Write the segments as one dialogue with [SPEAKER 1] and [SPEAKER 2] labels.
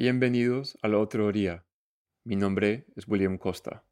[SPEAKER 1] Bienvenidos a la otra orilla. Mi nombre es William Costa.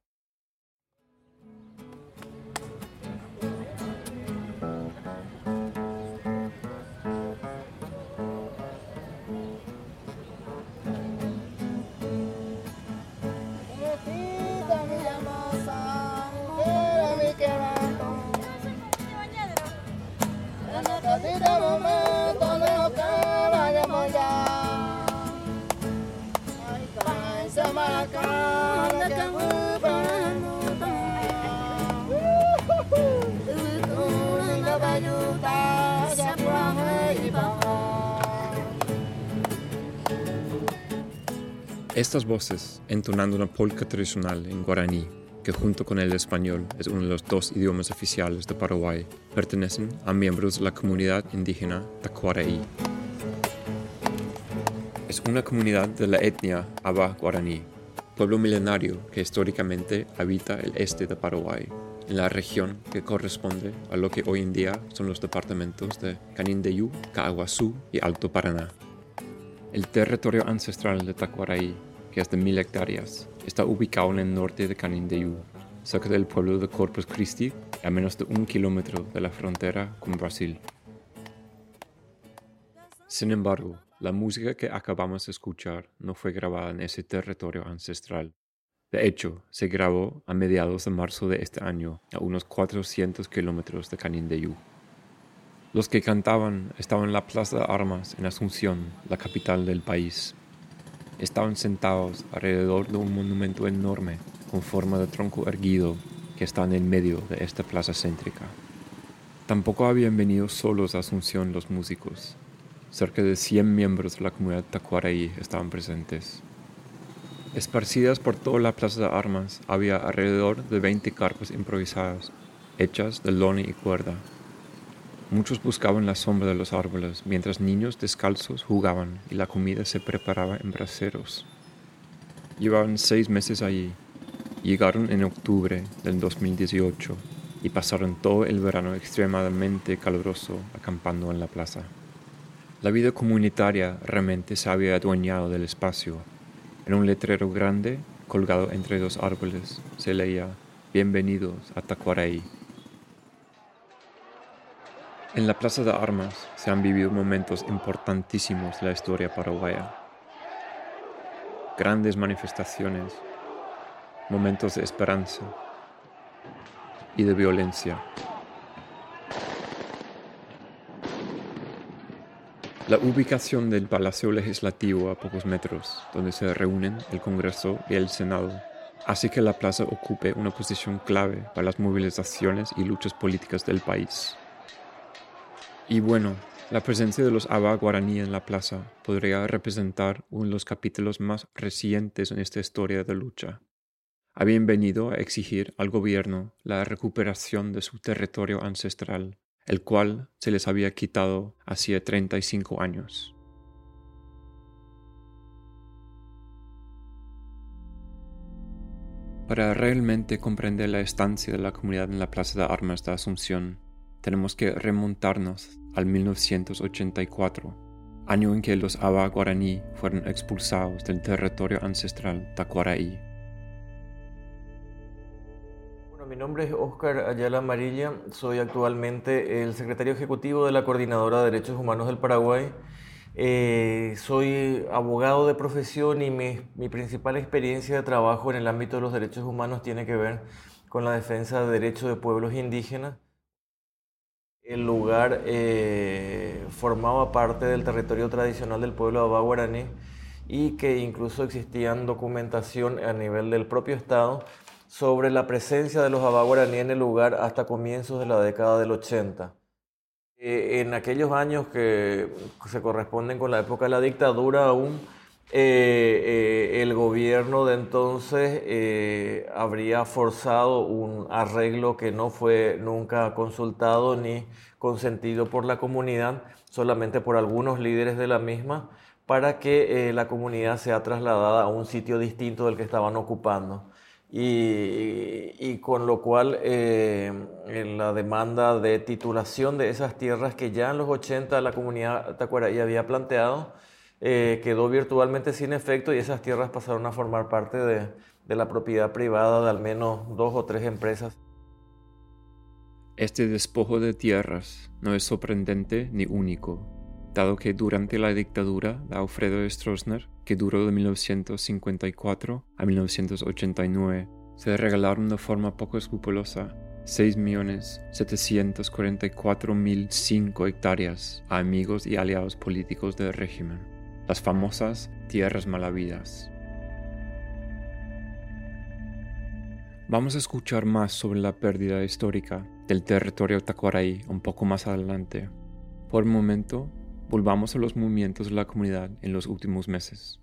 [SPEAKER 1] Estas voces, entonando una polka tradicional en guaraní, que junto con el español es uno de los dos idiomas oficiales de Paraguay, pertenecen a miembros de la comunidad indígena Tacuaraí. Es una comunidad de la etnia Aba guaraní, pueblo milenario que históricamente habita el este de Paraguay, en la región que corresponde a lo que hoy en día son los departamentos de Canindeyú, Caguazú y Alto Paraná. El territorio ancestral de Tacuaraí de mil hectáreas. Está ubicado en el norte de Canindeyú, cerca del pueblo de Corpus Christi, a menos de un kilómetro de la frontera con Brasil. Sin embargo, la música que acabamos de escuchar no fue grabada en ese territorio ancestral. De hecho, se grabó a mediados de marzo de este año, a unos 400 kilómetros de Canindeyú. Los que cantaban estaban en la Plaza de Armas en Asunción, la capital del país, estaban sentados alrededor de un monumento enorme con forma de tronco erguido que está en el medio de esta plaza céntrica. Tampoco habían venido solos a Asunción los músicos. Cerca de 100 miembros de la comunidad tacuaraí estaban presentes. Esparcidas por toda la plaza de armas había alrededor de 20 carpas improvisadas, hechas de lona y cuerda, Muchos buscaban la sombra de los árboles, mientras niños descalzos jugaban y la comida se preparaba en braseros. Llevaban seis meses allí. Llegaron en octubre del 2018 y pasaron todo el verano extremadamente caluroso acampando en la plaza. La vida comunitaria realmente se había adueñado del espacio. En un letrero grande, colgado entre dos árboles, se leía Bienvenidos a Tacuaraí. En la Plaza de Armas se han vivido momentos importantísimos de la historia paraguaya. Grandes manifestaciones, momentos de esperanza y de violencia. La ubicación del Palacio Legislativo a pocos metros, donde se reúnen el Congreso y el Senado, hace que la plaza ocupe una posición clave para las movilizaciones y luchas políticas del país. Y bueno, la presencia de los Aba guaraní en la plaza podría representar uno de los capítulos más recientes en esta historia de lucha. Habían venido a exigir al gobierno la recuperación de su territorio ancestral, el cual se les había quitado hacía 35 años. Para realmente comprender la estancia de la comunidad en la Plaza de Armas de Asunción, tenemos que remontarnos al 1984, año en que los Aba guaraní fueron expulsados del territorio ancestral Tacuaraí.
[SPEAKER 2] Bueno, mi nombre es Oscar Ayala Amarilla, soy actualmente el secretario ejecutivo de la Coordinadora de Derechos Humanos del Paraguay. Eh, soy abogado de profesión y mi, mi principal experiencia de trabajo en el ámbito de los derechos humanos tiene que ver con la defensa de derechos de pueblos indígenas el lugar eh, formaba parte del territorio tradicional del pueblo Abá guaraní y que incluso existían documentación a nivel del propio Estado sobre la presencia de los Abá en el lugar hasta comienzos de la década del 80. Eh, en aquellos años que se corresponden con la época de la dictadura aún, eh, eh, el gobierno de entonces eh, habría forzado un arreglo que no fue nunca consultado ni consentido por la comunidad, solamente por algunos líderes de la misma, para que la comunidad sea trasladada a un sitio distinto del que estaban ocupando. Y, con lo cual la demanda de titulación de esas tierras que ya en los 80 la comunidad tacuaraí había planteado, eh, quedó virtualmente sin efecto y esas tierras pasaron a formar parte de, de la propiedad privada de al menos dos o tres empresas.
[SPEAKER 1] Este despojo de tierras no es sorprendente ni único, dado que durante la dictadura de Alfredo Stroessner, que duró de 1954 a 1989, se regalaron de forma poco escrupulosa 6.744.005 hectáreas a amigos y aliados políticos del régimen, las famosas tierras malavidas. Vamos a escuchar más sobre la pérdida histórica del territorio tacuaray un poco más adelante. Por el momento, volvamos a los movimientos de la comunidad en los últimos meses.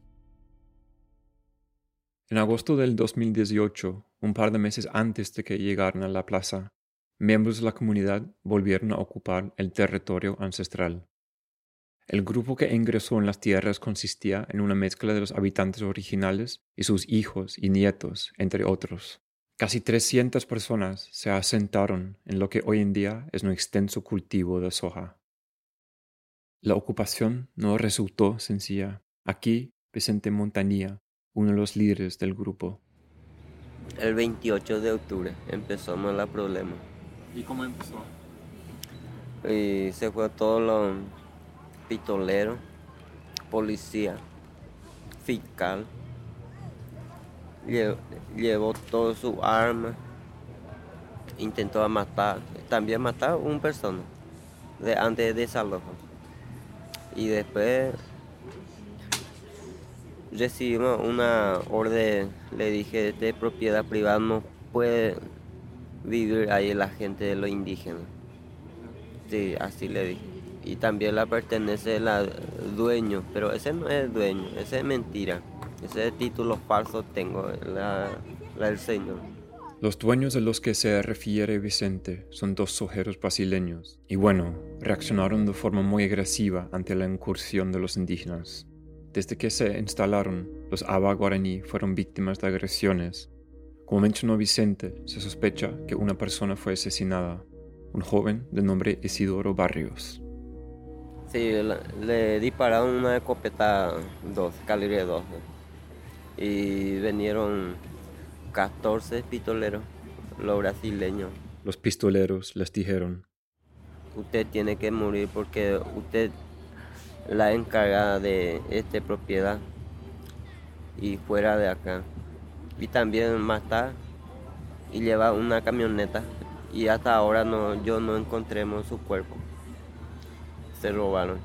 [SPEAKER 1] En agosto del 2018, un par de meses antes de que llegaran a la plaza, miembros de la comunidad volvieron a ocupar el territorio ancestral. El grupo que ingresó en las tierras consistía en una mezcla de los habitantes originales y sus hijos y nietos, entre otros. Casi 300 personas se asentaron en lo que hoy en día es un extenso cultivo de soja. La ocupación no resultó sencilla. Aquí, Vicente Montañía, uno de los líderes del grupo.
[SPEAKER 3] El 28 de octubre empezamos el problema.
[SPEAKER 4] ¿Y cómo empezó?
[SPEAKER 3] Y se fue todo los pistoleros, policía, fiscal, llevó todo su arma, intentó matar, también matar a una persona de, antes de desalojo. Y después recibimos una orden, le dije, de propiedad privada no puede vivir ahí la gente de los indígenas. Sí, así le dije. Y también la pertenece al dueño, pero ese no es dueño, ese es mentira. Ese título falso tengo, la, del Señor.
[SPEAKER 1] Los dueños de los que se refiere Vicente son dos sojeros brasileños, y bueno, reaccionaron de forma muy agresiva ante la incursión de los indígenas. Desde que se instalaron, los Aba guaraní fueron víctimas de agresiones. Como mencionó Vicente, se sospecha que una persona fue asesinada, un joven de nombre Isidoro Barrios.
[SPEAKER 3] Sí, le, dispararon una escopeta 2, calibre 2 y vinieron 14 pistoleros, los brasileños.
[SPEAKER 1] Los pistoleros les dijeron,
[SPEAKER 3] usted tiene que morir porque usted la encargada de esta propiedad y fuera de acá. Y también matar y llevar una camioneta y hasta ahora no, yo no encontremos su cuerpo. Se robaron.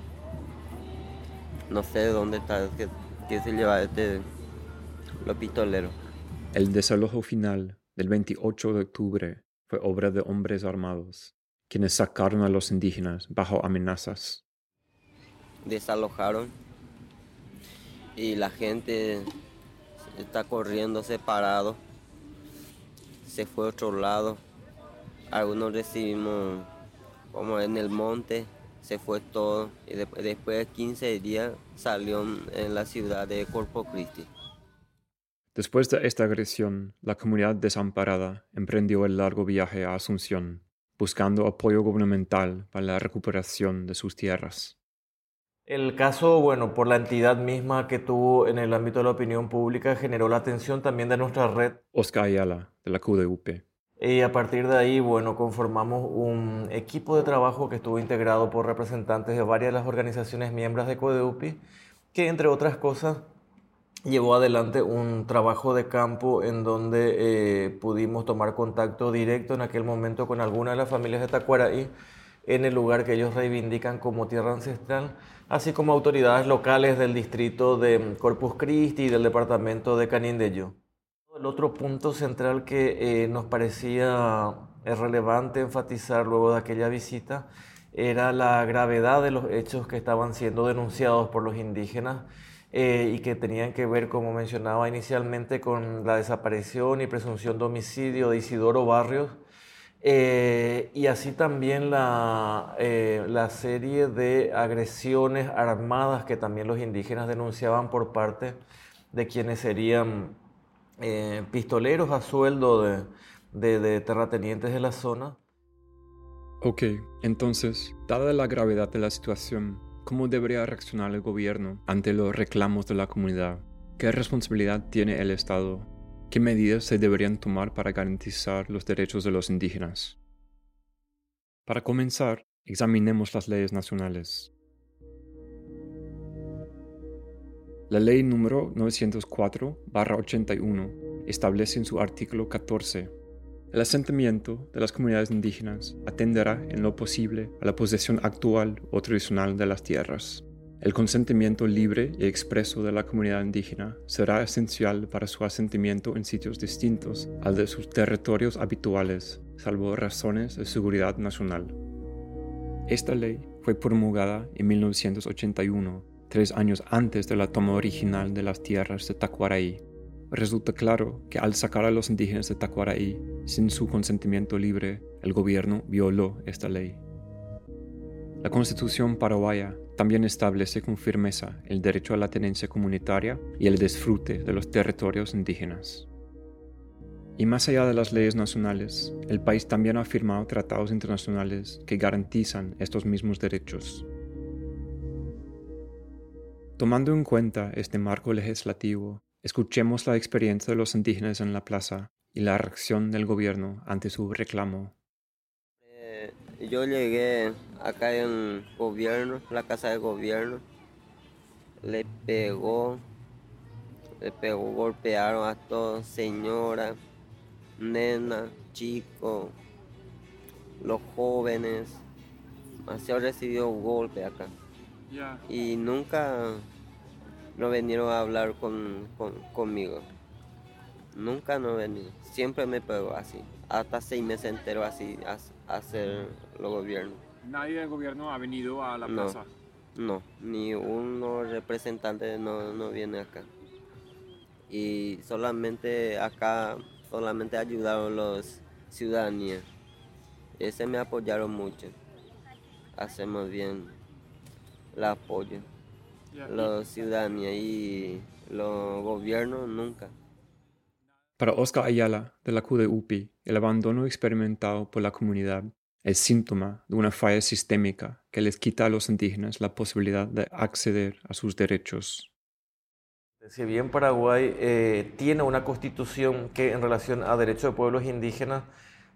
[SPEAKER 3] No sé dónde está, que, se lleva este los pistoleros.
[SPEAKER 1] El desalojo final del 28 de octubre fue obra de hombres armados, quienes sacaron a los indígenas bajo amenazas.
[SPEAKER 3] Desalojaron y la gente está corriendo separado. Se fue a otro lado. Algunos recibimos como en el monte, se fue todo. Y después de 15 días salió en la ciudad de Corpo Christi.
[SPEAKER 1] Después de esta agresión, la comunidad desamparada emprendió el largo viaje a Asunción, buscando apoyo gubernamental para la recuperación de sus tierras.
[SPEAKER 2] El caso, bueno, por la entidad misma que tuvo en el ámbito de la opinión pública, generó la atención también de nuestra red.
[SPEAKER 1] Oscar Ayala, de la QDUP.
[SPEAKER 2] Y a partir de ahí, bueno, conformamos un equipo de trabajo que estuvo integrado por representantes de varias de las organizaciones miembros de CODEUPI, que entre otras cosas llevó adelante un trabajo de campo en donde eh, pudimos tomar contacto directo en aquel momento con algunas de las familias de Tacuaraí en el lugar que ellos reivindican como tierra ancestral, así como autoridades locales del distrito de Corpus Christi y del departamento de Canindeyo. El otro punto central que eh, nos parecía eh, relevante enfatizar luego de aquella visita era la gravedad de los hechos que estaban siendo denunciados por los indígenas eh, y que tenían que ver, como mencionaba inicialmente, con la desaparición y presunción de homicidio de Isidoro Barrios, y así también la, serie de agresiones armadas que también los indígenas denunciaban por parte de quienes serían pistoleros a sueldo de, de, de terratenientes de la zona.
[SPEAKER 1] Ok, entonces, dada la gravedad de la situación, ¿Cómo debería reaccionar el gobierno ante los reclamos de la comunidad? ¿Qué responsabilidad tiene el Estado? ¿Qué medidas se deberían tomar para garantizar los derechos de los indígenas? Para comenzar, examinemos las leyes nacionales. La ley número 904-81 establece en su artículo 14 el asentamiento de las comunidades indígenas atenderá en lo posible a la posesión actual o tradicional de las tierras. El consentimiento libre y expreso de la comunidad indígena será esencial para su asentamiento en sitios distintos al de sus territorios habituales, salvo razones de seguridad nacional. Esta ley fue promulgada en 1981, tres años antes de la toma original de las tierras de Tacuaraí Resulta claro que al sacar a los indígenas de Tacuaraí sin su consentimiento libre, el gobierno violó esta ley. La Constitución paraguaya también establece con firmeza el derecho a la tenencia comunitaria y el disfrute de los territorios indígenas. Y más allá de las leyes nacionales, el país también ha firmado tratados internacionales que garantizan estos mismos derechos. Tomando en cuenta este marco legislativo, Escuchemos la experiencia de los indígenas en la plaza y la reacción del gobierno ante su reclamo.
[SPEAKER 3] Eh, yo llegué acá en gobierno, la casa de gobierno, le pegó, le pegó, golpearon a todos, señora, nena, chico, los jóvenes, así recibido golpe acá. Y nunca no vinieron a hablar con, conmigo. Nunca no vení. Siempre me pegó así. Hasta seis meses entero así a, hacer los gobiernos.
[SPEAKER 4] ¿Nadie del gobierno ha venido a la plaza?
[SPEAKER 3] No, ni uno representante no, no viene acá. Y solamente acá, solamente ayudaron los ciudadanías. Ese me apoyaron mucho. Hacemos bien el apoyo los ciudadanos y los gobiernos nunca.
[SPEAKER 1] Para Oscar Ayala, de la UPI, el abandono experimentado por la comunidad es síntoma de una falla sistémica que les quita a los indígenas la posibilidad de acceder a sus derechos.
[SPEAKER 2] Si bien Paraguay eh, tiene una constitución que en relación a derechos de pueblos indígenas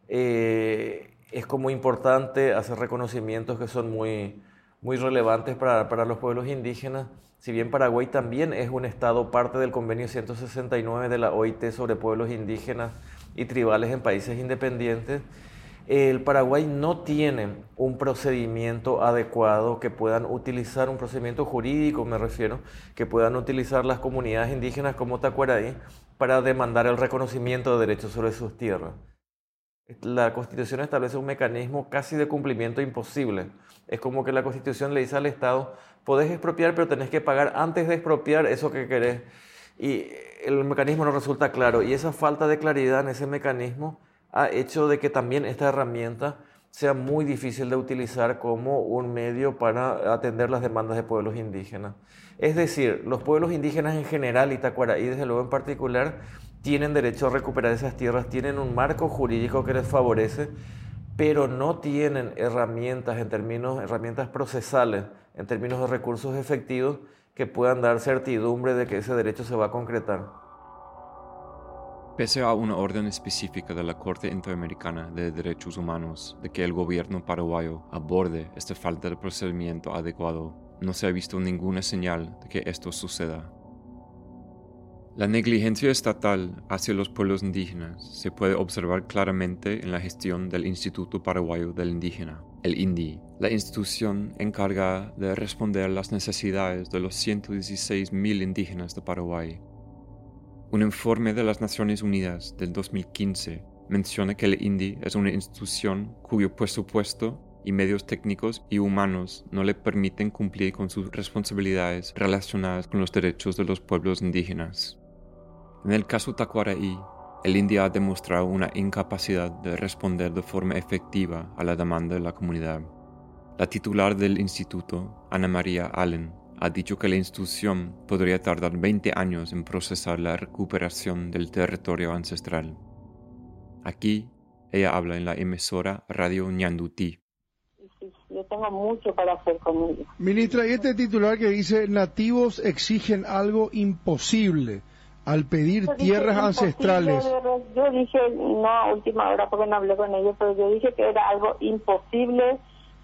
[SPEAKER 2] eh, es como importante hacer reconocimientos que son muy, muy relevantes para, para, los pueblos indígenas. Si bien Paraguay también es un estado parte del convenio 169 de la OIT sobre pueblos indígenas y tribales en países independientes, el Paraguay no tiene un procedimiento adecuado que puedan utilizar, un procedimiento jurídico me refiero, que puedan utilizar las comunidades indígenas como Tacuaraí para demandar el reconocimiento de derechos sobre sus tierras. La Constitución establece un mecanismo casi de cumplimiento imposible. Es como que la Constitución le dice al Estado, podés expropiar, pero tenés que pagar antes de expropiar eso que querés. Y el mecanismo no resulta claro. Y esa falta de claridad en ese mecanismo ha hecho de que también esta herramienta sea muy difícil de utilizar como un medio para atender las demandas de pueblos indígenas. Es decir, los pueblos indígenas en general y Tacuaraí desde luego en particular tienen derecho a recuperar esas tierras, tienen un marco jurídico que les favorece, pero no tienen herramientas en términos, herramientas procesales, en términos de recursos efectivos que puedan dar certidumbre de que ese derecho se va a concretar.
[SPEAKER 1] Pese a una orden específica de la Corte Interamericana de Derechos Humanos de que el gobierno paraguayo aborde esta falta de procedimiento adecuado, no se ha visto ninguna señal de que esto suceda. La negligencia estatal hacia los pueblos indígenas se puede observar claramente en la gestión del Instituto Paraguayo del Indígena, el INDI, la institución encargada de responder a las necesidades de los 116.000 indígenas de Paraguay. Un informe de las Naciones Unidas del 2015 menciona que el INDI es una institución cuyo presupuesto y medios técnicos y humanos no le permiten cumplir con sus responsabilidades relacionadas con los derechos de los pueblos indígenas. En el caso Tacuaraí, el India ha demostrado una incapacidad de responder de forma efectiva a la demanda de la comunidad. La titular del instituto, Ana María Allen, ha dicho que la institución podría tardar 20 años en procesar la recuperación del territorio ancestral. Aquí, ella habla en la emisora Radio Ñandutí.
[SPEAKER 5] Yo tengo mucho para hacer con ellos.
[SPEAKER 6] Ministra, y este titular que dice nativos exigen algo imposible al pedir tierras ancestrales.
[SPEAKER 5] Yo dije, no a última hora porque no hablé con ellos, pero yo dije que era algo imposible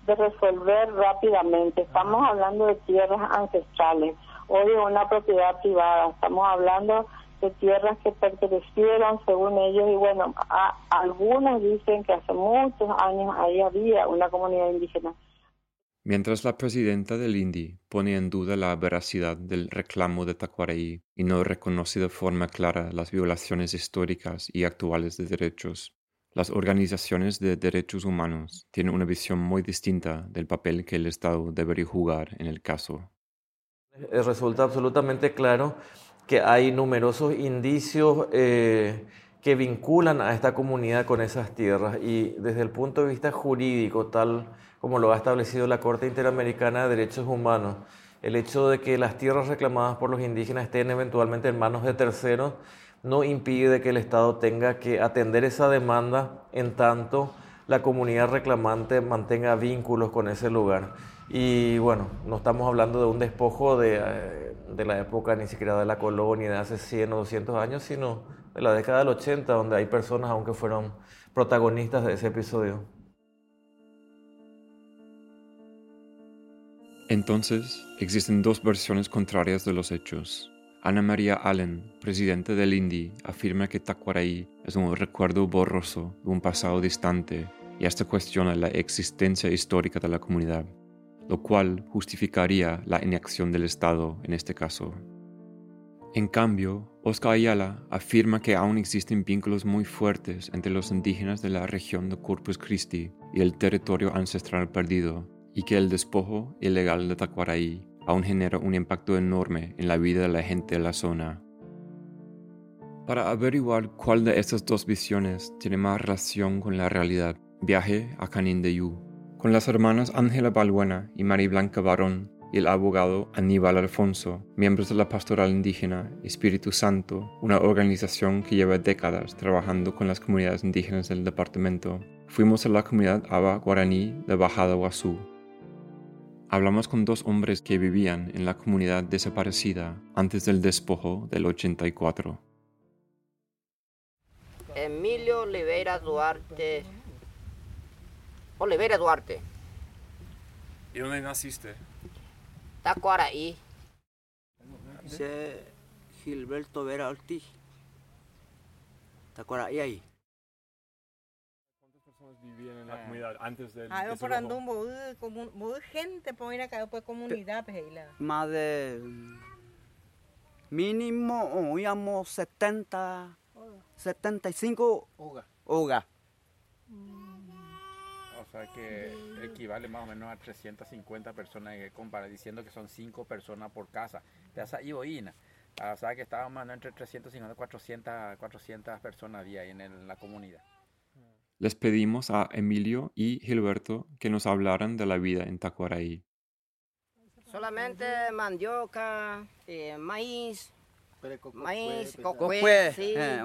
[SPEAKER 5] de resolver rápidamente. Estamos hablando de tierras ancestrales o de una propiedad privada. Estamos hablando de tierras que pertenecieron según ellos y bueno, a, algunos dicen que hace muchos años ahí había una comunidad indígena.
[SPEAKER 1] Mientras la presidenta del INDI pone en duda la veracidad del reclamo de Tacuareí y no reconoce de forma clara las violaciones históricas y actuales de derechos, las organizaciones de derechos humanos tienen una visión muy distinta del papel que el Estado debería jugar en el caso.
[SPEAKER 2] Eh, resulta absolutamente claro que hay numerosos indicios eh, que vinculan a esta comunidad con esas tierras y desde el punto de vista jurídico, tal como lo ha establecido la Corte Interamericana de Derechos Humanos, el hecho de que las tierras reclamadas por los indígenas estén eventualmente en manos de terceros no impide que el Estado tenga que atender esa demanda en tanto la comunidad reclamante mantenga vínculos con ese lugar. Y bueno, no estamos hablando de un despojo de, eh, la época ni siquiera de la colonia de hace 100 o 200 años, sino de la década del 80, donde hay personas aunque fueron protagonistas de ese episodio.
[SPEAKER 1] Entonces, existen dos versiones contrarias de los hechos. Ana María Allen, presidente del INDI, afirma que Tacuaraí es un recuerdo borroso de un pasado distante y hasta cuestiona la existencia histórica de la comunidad lo cual justificaría la inacción del Estado en este caso. En cambio, Oscar Ayala afirma que aún existen vínculos muy fuertes entre los indígenas de la región de Corpus Christi y el territorio ancestral perdido, y que el despojo ilegal de Tacuaraí aún genera un impacto enorme en la vida de la gente de la zona. Para averiguar cuál de estas dos visiones tiene más relación con la realidad, viaje a Canindeyú, con las hermanas Ángela Balbuena y María Blanca Barón y el abogado Aníbal Alfonso, miembros de la Pastoral Indígena Espíritu Santo, una organización que lleva décadas trabajando con las comunidades indígenas del departamento. Fuimos a la comunidad Aba Guaraní de Bajada Guazú. Hablamos con dos hombres que vivían en la comunidad desaparecida antes del despojo del 84.
[SPEAKER 7] Emilio Oliveira Duarte Oliveira Duarte.
[SPEAKER 4] ¿Y dónde naciste?
[SPEAKER 7] Tacuaraí.
[SPEAKER 8] Dice Gilberto Vera Ortiz. Tacuaraí ahí.
[SPEAKER 4] ¿Cuántas personas vivían en la comunidad antes del
[SPEAKER 9] Ah, por andar muy gente por ir acá pues comunidad pues
[SPEAKER 8] Más de mínimo oíamos 70 75
[SPEAKER 4] hoga.
[SPEAKER 8] Hoga.
[SPEAKER 10] O sea que equivale más o menos a 350 personas, compara, diciendo que son 5 personas por casa. Ya y boina. O sea que estábamos entre 350 y 400, 400 personas había ahí en la comunidad.
[SPEAKER 1] Les pedimos a Emilio y Gilberto que nos hablaran de la vida en Tacuaraí.
[SPEAKER 7] Solamente mandioca, eh, maíz, maíz,
[SPEAKER 8] cocué,
[SPEAKER 7] sí, eh,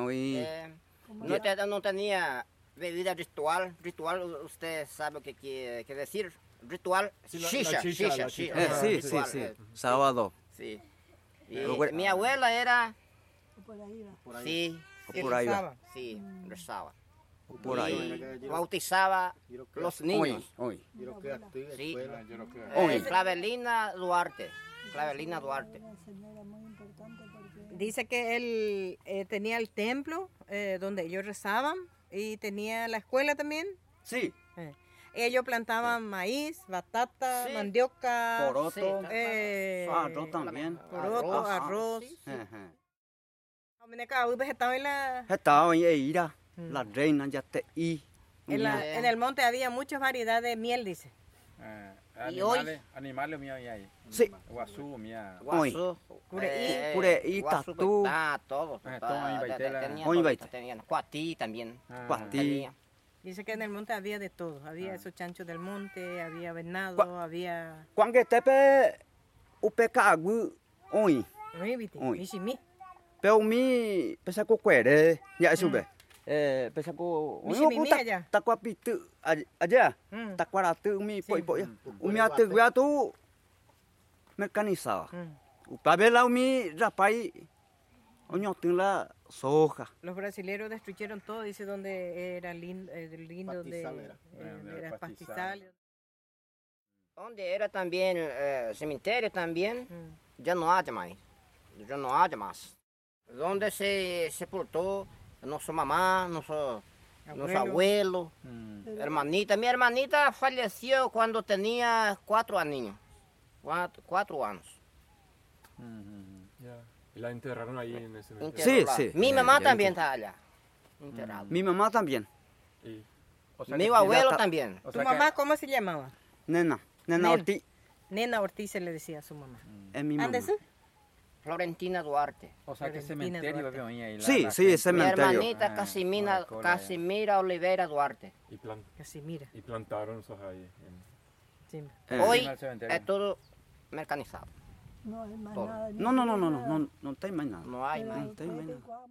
[SPEAKER 7] no, no tenía bebida ritual. Ritual, usted sabe qué quiere decir. Ritual, sí, shisha, shisha,
[SPEAKER 8] sí, sí, sí, eh. sábado.
[SPEAKER 7] Sí. mi abuela era... Por ahí Por ahí. Sí.
[SPEAKER 8] Por ahí
[SPEAKER 7] Sí, rezaba.
[SPEAKER 8] Por ahí.
[SPEAKER 7] Bautizaba los niños.
[SPEAKER 8] Hoy,
[SPEAKER 7] Sí. Hoy. Clavelina Duarte. Clavelina Duarte.
[SPEAKER 9] Dice que él eh, tenía el templo eh, donde ellos rezaban ¿Y tenía la escuela también?
[SPEAKER 8] Sí.
[SPEAKER 9] Eh. Ellos plantaban maíz, batata, mandioca,
[SPEAKER 8] poroto,
[SPEAKER 9] eh,
[SPEAKER 8] arroz también,
[SPEAKER 9] poroto, arroz. Estaba en la...
[SPEAKER 8] Estaba en Eira, la reina ya te y.
[SPEAKER 9] En, la, en, el monte había muchas variedades de miel, dice.
[SPEAKER 10] Eh, animales, animales míos ahí.
[SPEAKER 8] Sí.
[SPEAKER 10] Guazú, mía.
[SPEAKER 7] Guazú.
[SPEAKER 8] Cureí, cureí, tatú.
[SPEAKER 7] Ah, todo.
[SPEAKER 8] Tenían
[SPEAKER 7] cuatí también.
[SPEAKER 8] Cuatí.
[SPEAKER 9] Dice que en el monte había de todo. Había esos chanchos del monte, había venado, había...
[SPEAKER 8] Cuando tepe upecagu, hoy.
[SPEAKER 9] Hoy, viste. Hoy.
[SPEAKER 8] Pero mi, pesa cuere, ya sube. Eh, pesaku
[SPEAKER 9] Misi
[SPEAKER 8] umi
[SPEAKER 9] mimi
[SPEAKER 8] tak
[SPEAKER 9] aja.
[SPEAKER 8] takwa pitu aj- aja.
[SPEAKER 9] Hmm.
[SPEAKER 8] Takwa ratu umi
[SPEAKER 9] Sí.
[SPEAKER 8] poi poi ya.
[SPEAKER 9] Hmm.
[SPEAKER 8] Umi ate gua tu mecanizada. Upabela umi rapai onyo la soja.
[SPEAKER 9] Los brasileños destruyeron todo, dice donde era lindo, lindo de,
[SPEAKER 10] Pastizal era.
[SPEAKER 9] eh,
[SPEAKER 10] Era
[SPEAKER 9] era
[SPEAKER 10] pastizal.
[SPEAKER 7] Donde era también eh, cementerio también, ya no hay más. Ya no hay más. Donde se sepultó nuestra mamá, nuestro, nuestro
[SPEAKER 9] Abuelo.
[SPEAKER 7] abuelo, hermanita. Mi hermanita falleció cuando tenía cuatro años. Cuatro, cuatro años.
[SPEAKER 4] Ya. Y la enterraron ahí en ese cementerio.
[SPEAKER 8] Sí, sí.
[SPEAKER 7] Mi mamá también está allá. Enterrada.
[SPEAKER 8] Mi mamá también.
[SPEAKER 4] Y
[SPEAKER 10] O sea
[SPEAKER 7] Mi abuelo
[SPEAKER 8] ta-
[SPEAKER 7] también.
[SPEAKER 10] o
[SPEAKER 9] ¿Tu
[SPEAKER 10] sea
[SPEAKER 9] mamá cómo se llamaba?
[SPEAKER 8] Nena. Nena
[SPEAKER 9] Nena.
[SPEAKER 8] Ortiz
[SPEAKER 9] Nena Ortiz se le decía a su mamá.
[SPEAKER 8] es mi mamá.
[SPEAKER 9] ¿Ándese?
[SPEAKER 7] Florentina Duarte.
[SPEAKER 10] O sea que
[SPEAKER 9] Florentina
[SPEAKER 10] cementerio
[SPEAKER 9] Duarte.
[SPEAKER 10] había ahí. la-
[SPEAKER 8] Sí,
[SPEAKER 10] la
[SPEAKER 8] sí,
[SPEAKER 10] gente.
[SPEAKER 8] ese
[SPEAKER 7] Mi
[SPEAKER 8] cementerio.
[SPEAKER 7] hermanita
[SPEAKER 10] Ah,
[SPEAKER 7] Casimira,
[SPEAKER 10] Coca-Cola,
[SPEAKER 7] Casimira Oliveira Duarte.
[SPEAKER 4] Y, plan-
[SPEAKER 9] Casi mira.
[SPEAKER 4] y plantaron esos ahí. en-
[SPEAKER 9] Sí.
[SPEAKER 8] Eh,
[SPEAKER 7] Hoy
[SPEAKER 10] cementerio.
[SPEAKER 7] es todo mecanizado.
[SPEAKER 11] No hay más
[SPEAKER 7] Todo.
[SPEAKER 11] nada.
[SPEAKER 8] No, no, no, no, no, no, no mais nada.
[SPEAKER 7] No hay más.
[SPEAKER 8] No mais nada.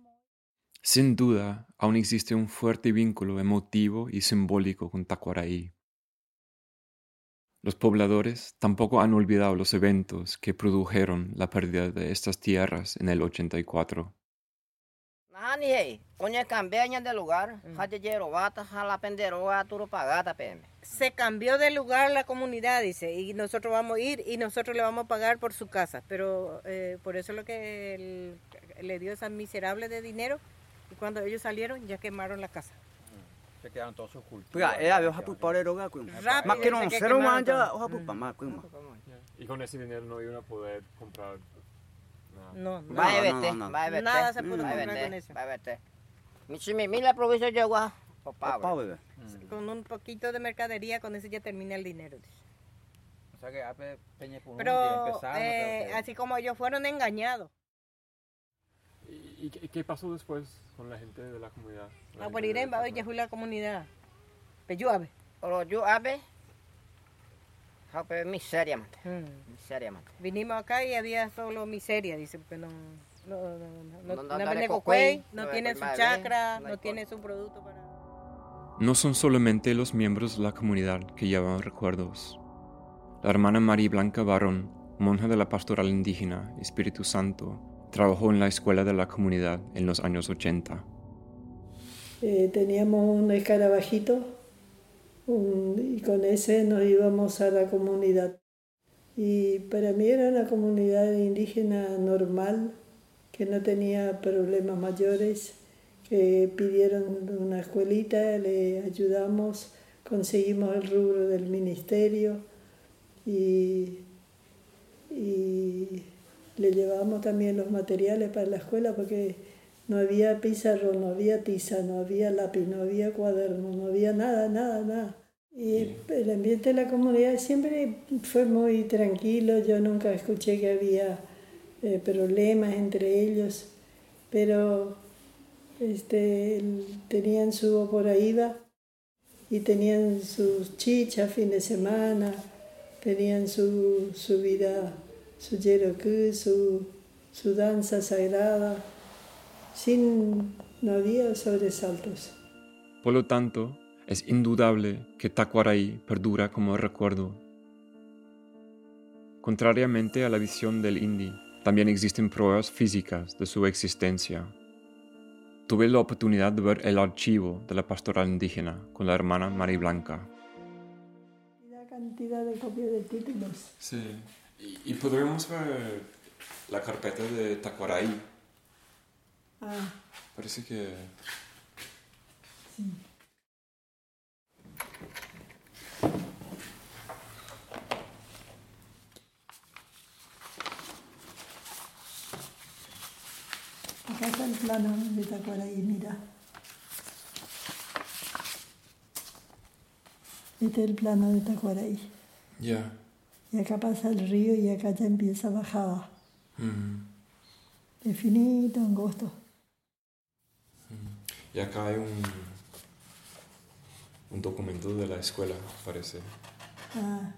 [SPEAKER 1] Sin duda, aún existe un fuerte vínculo emotivo y simbólico con Tacuaraí. Los pobladores tampoco han olvidado los eventos que produjeron la pérdida de estas tierras en el 84.
[SPEAKER 7] Nani hey, oña cambiaña de lugar, haje yerobata, jala penderoa, turo pagata PM.
[SPEAKER 9] Se cambió de lugar la comunidad, dice, y nosotros vamos a ir y nosotros le vamos a pagar por su casa. Pero eh, por eso es lo que él- le dio esa miserable de dinero. Y cuando ellos salieron, ya quemaron la casa.
[SPEAKER 10] Se quedaron todos sus cultivos.
[SPEAKER 8] Pega, é a ver, hapu pare roga com.
[SPEAKER 9] Rápido,
[SPEAKER 8] Mas que não
[SPEAKER 9] esse que
[SPEAKER 8] ser uma
[SPEAKER 9] queimaram
[SPEAKER 8] já,
[SPEAKER 9] todo.
[SPEAKER 8] hapu pa ma com.
[SPEAKER 4] Y con ese dinero no iban a poder comprar nada.
[SPEAKER 9] No, no.
[SPEAKER 7] Va a
[SPEAKER 8] no,
[SPEAKER 7] vete,
[SPEAKER 8] no.
[SPEAKER 7] va a vete.
[SPEAKER 9] Nada se pudo
[SPEAKER 7] a
[SPEAKER 9] comprar
[SPEAKER 7] vete,
[SPEAKER 9] con eso.
[SPEAKER 7] Va a vete. Mi chimi, mi la provincia llegó a
[SPEAKER 8] Pau,
[SPEAKER 7] Popable.
[SPEAKER 8] bebê.
[SPEAKER 9] Con un poquito de mercadería, con eso ya termina el dinero.
[SPEAKER 10] O sea que Ape Peña que
[SPEAKER 9] Pero
[SPEAKER 10] empezaron,
[SPEAKER 9] eh,
[SPEAKER 10] que-
[SPEAKER 9] así como ellos fueron engañados.
[SPEAKER 4] ¿Y, qué- qué pasó después con la gente de la comunidad? La
[SPEAKER 9] Guariremba, ya fue la comunidad. Peyuave.
[SPEAKER 7] Pero yo, abe, jape miseria, mate.
[SPEAKER 9] Mm.
[SPEAKER 7] Miseria, mate.
[SPEAKER 9] Vinimos acá y había solo miseria, dice, porque no, no, no, no,
[SPEAKER 7] No, no,
[SPEAKER 9] no tiene su chacra,
[SPEAKER 7] no
[SPEAKER 9] tiene su producto para...
[SPEAKER 1] No son solamente los miembros de la comunidad que llevan recuerdos. La hermana María Blanca Barón, monja de la pastoral indígena Espíritu Santo, trabajó en la escuela de la comunidad en los años 80.
[SPEAKER 11] Eh, teníamos un escarabajito un- y con ese nos íbamos a la comunidad. Y para mí era una comunidad indígena normal, que no tenía problemas mayores, que pidieron una escuelita, le ayudamos, conseguimos el rubro del ministerio y, y le llevamos también los materiales para la escuela porque no había pizarro, no había tiza, no había lápiz, no había cuaderno, no había nada, nada, nada. Y el ambiente de la comunidad siempre fue muy tranquilo, yo nunca escuché que había eh, problemas entre ellos, pero este, tenían su oporaíba y tenían sus chichas fin de semana, tenían su, su vida, su yerokú, su, su danza sagrada, sin, no había sobresaltos.
[SPEAKER 1] Por lo tanto, es indudable que Tacuaraí perdura como recuerdo. Contrariamente a la visión del Indi, también existen pruebas físicas de su existencia. Tuve la oportunidad de ver el archivo de la pastoral indígena con la hermana María Blanca.
[SPEAKER 11] La cantidad de copias de títulos.
[SPEAKER 1] Sí, y, podríamos ver la carpeta de Tacuaraí.
[SPEAKER 11] Ah,
[SPEAKER 1] Parece que...
[SPEAKER 11] sí. Acá está el plano de Tacuaraí, mira. Este es el plano de Tacuaraí.
[SPEAKER 1] Ya.
[SPEAKER 11] Y acá pasa el río y acá ya empieza bajada. De finito, angosto.
[SPEAKER 1] Y acá hay un, un documento de la escuela, parece.
[SPEAKER 11] Ah.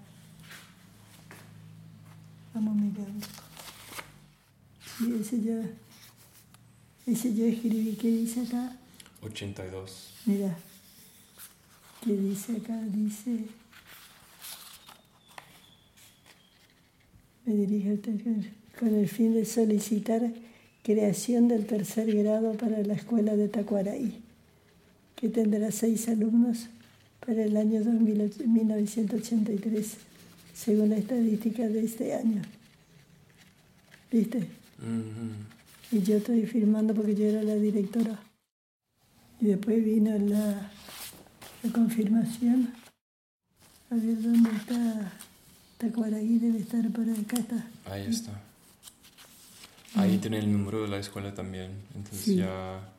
[SPEAKER 11] Vamos mirar. Sí, ese yo, ese yo escribí, ¿qué dice acá?
[SPEAKER 1] 82.
[SPEAKER 11] Mira, ¿qué dice acá? Dice, me dirijo al con el fin de solicitar creación del tercer grado para la escuela de Tacuaraí, que tendrá seis alumnos para el año 2008 1983, según la estadística de este año. ¿Viste? Y yo estoy firmando porque yo era la directora. Y después vino la, la confirmación. A ver dónde está Tacuaraí, debe estar por acá. Está.
[SPEAKER 1] Ahí está. Ahí tiene el número de la escuela también. Entonces
[SPEAKER 11] Sí.
[SPEAKER 1] ya,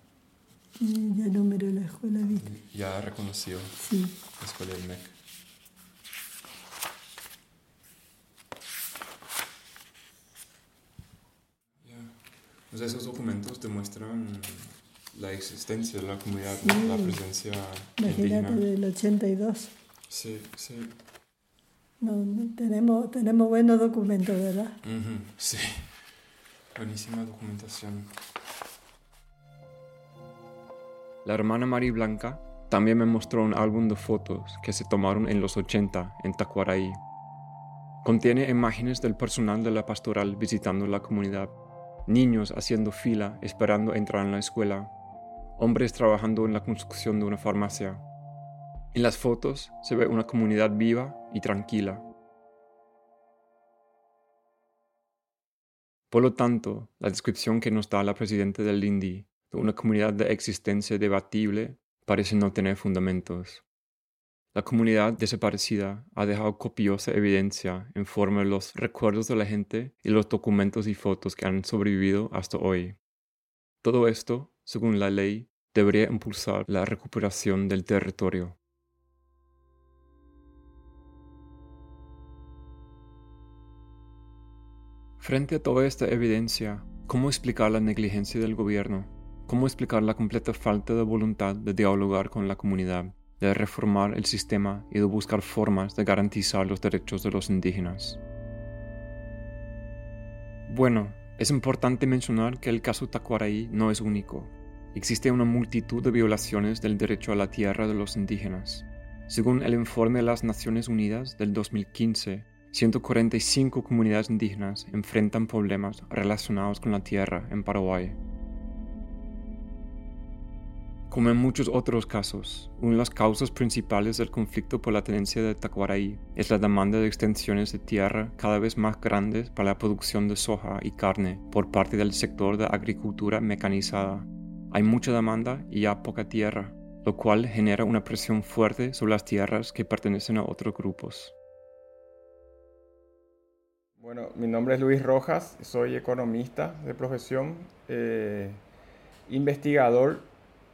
[SPEAKER 11] Tiene ya el número de la escuela, ¿viste?
[SPEAKER 1] ya reconoció
[SPEAKER 11] Sí.
[SPEAKER 1] la escuela del MEC. Ya. Pues esos documentos demuestran la existencia de la comunidad.
[SPEAKER 11] Sí.
[SPEAKER 1] la presencia
[SPEAKER 11] Imagínate
[SPEAKER 1] indígena.
[SPEAKER 11] del 82.
[SPEAKER 1] Sí, sí.
[SPEAKER 11] No, tenemos, tenemos buenos documentos, ¿verdad?
[SPEAKER 1] Sí. Buenísima documentación. La hermana María Blanca también me mostró un álbum de fotos que se tomaron en los 80 en Tacuaraí. Contiene imágenes del personal de la pastoral visitando la comunidad, niños haciendo fila esperando entrar en la escuela, hombres trabajando en la construcción de una farmacia. En las fotos se ve una comunidad viva y tranquila. Por lo tanto, la descripción que nos da la presidenta del INDI de una comunidad de existencia debatible parece no tener fundamentos. La comunidad desaparecida ha dejado copiosa evidencia en forma de los recuerdos de la gente y los documentos y fotos que han sobrevivido hasta hoy. Todo esto, según la ley, debería impulsar la recuperación del territorio. Frente a toda esta evidencia, ¿cómo explicar la negligencia del gobierno? ¿Cómo explicar la completa falta de voluntad de dialogar con la comunidad, de reformar el sistema y de buscar formas de garantizar los derechos de los indígenas? Bueno, es importante mencionar que el caso Tacuaraí no es único. Existe una multitud de violaciones del derecho a la tierra de los indígenas. Según el informe de las Naciones Unidas del 2015, 145 comunidades indígenas enfrentan problemas relacionados con la tierra en Paraguay. Como en muchos otros casos, una de las causas principales del conflicto por la tenencia de Tacuaraí es la demanda de extensiones de tierra cada vez más grandes para la producción de soja y carne por parte del sector de agricultura mecanizada. Hay mucha demanda y ya poca tierra, lo cual genera una presión fuerte sobre las tierras que pertenecen a otros grupos.
[SPEAKER 12] Bueno, mi nombre es Luis Rojas, soy economista de profesión, eh, investigador